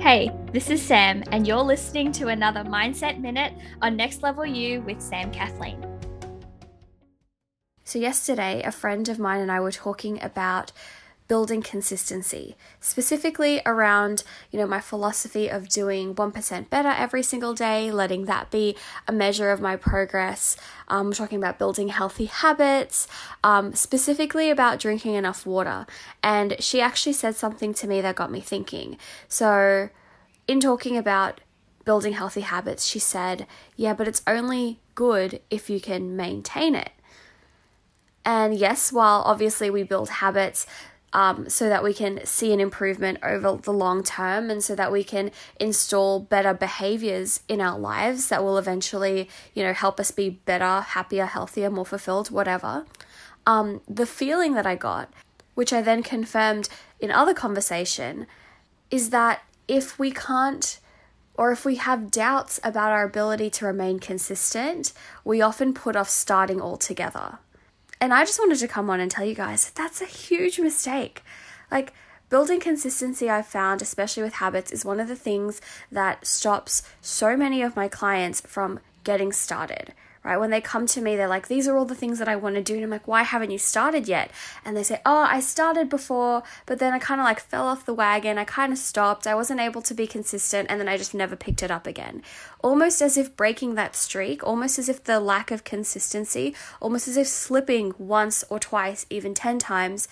Hey, this is Sam, and you're listening to another Mindset Minute on Next Level You with Sam Kathleen. So, yesterday, a friend of mine and I were talking about building consistency, specifically around, you know, my philosophy of doing 1% better every single day, letting that be a measure of my progress. Um, we're talking about building healthy habits, um, specifically about drinking enough water. And she actually said something to me that got me thinking. So, in talking about building healthy habits, she said, Yeah, but it's only good if you can maintain it. And yes, while obviously we build habits, um, so that we can see an improvement over the long term and so that we can install better behaviors in our lives that will eventually, you know, help us be better, happier, healthier, more fulfilled, whatever. Um, the feeling that I got, which I then confirmed in other conversation, is that if we can't or if we have doubts about our ability to remain consistent, we often put off starting altogether. And I just wanted to come on and tell you guys that's a huge mistake. Like, building consistency, I've found, especially with habits, is one of the things that stops so many of my clients from getting started right? When they come to me, they're like, these are all the things that I want to do. And I'm like, why haven't you started yet? And they say, oh, I started before, but then I kind of like fell off the wagon. I kind of stopped. I wasn't able to be consistent. And then I just never picked it up again. Almost as if breaking that streak, almost as if the lack of consistency, almost as if slipping once or twice, even 10 times,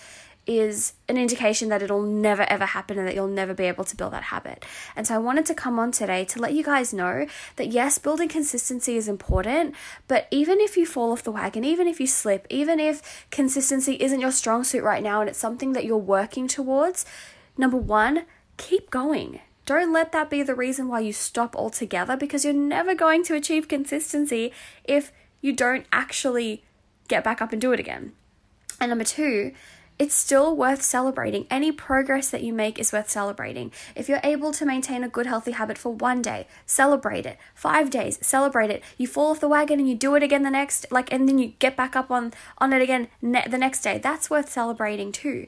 is an indication that it'll never ever happen and that you'll never be able to build that habit. And so I wanted to come on today to let you guys know that yes, building consistency is important, but even if you fall off the wagon, even if you slip, even if consistency isn't your strong suit right now and it's something that you're working towards, number one, keep going. Don't let that be the reason why you stop altogether because you're never going to achieve consistency if you don't actually get back up and do it again. And number two, it's still worth celebrating. Any progress that you make is worth celebrating. If you're able to maintain a good, healthy habit for one day, celebrate it. Five days, celebrate it. You fall off the wagon and you do it again the next, like, and then you get back up on on it again ne- the next day. That's worth celebrating too.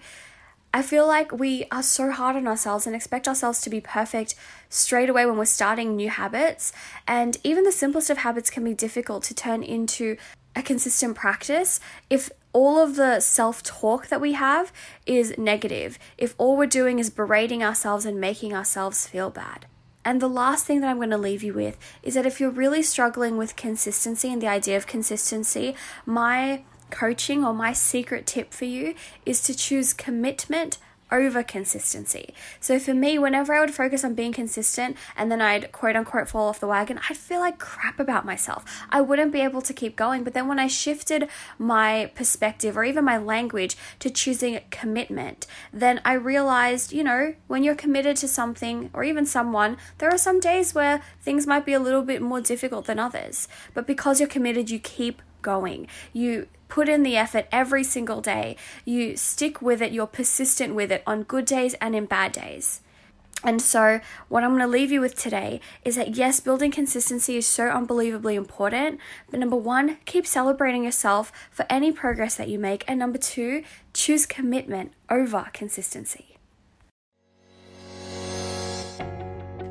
I feel like we are so hard on ourselves and expect ourselves to be perfect straight away when we're starting new habits. And even the simplest of habits can be difficult to turn into a consistent practice if all of the self talk that we have is negative, if all we're doing is berating ourselves and making ourselves feel bad. And the last thing that I'm going to leave you with is that if you're really struggling with consistency and the idea of consistency, my coaching or my secret tip for you is to choose commitment over consistency. So for me, whenever I would focus on being consistent and then I'd quote unquote fall off the wagon, I'd feel like crap about myself. I wouldn't be able to keep going. But then when I shifted my perspective or even my language to choosing commitment, then I realized, you know, when you're committed to something or even someone, there are some days where things might be a little bit more difficult than others. But because you're committed, you keep going. You put in the effort every single day. You stick with it, you're persistent with it on good days and in bad days. And so, what I'm going to leave you with today is that yes, building consistency is so unbelievably important. But number one, keep celebrating yourself for any progress that you make. And number two, choose commitment over consistency.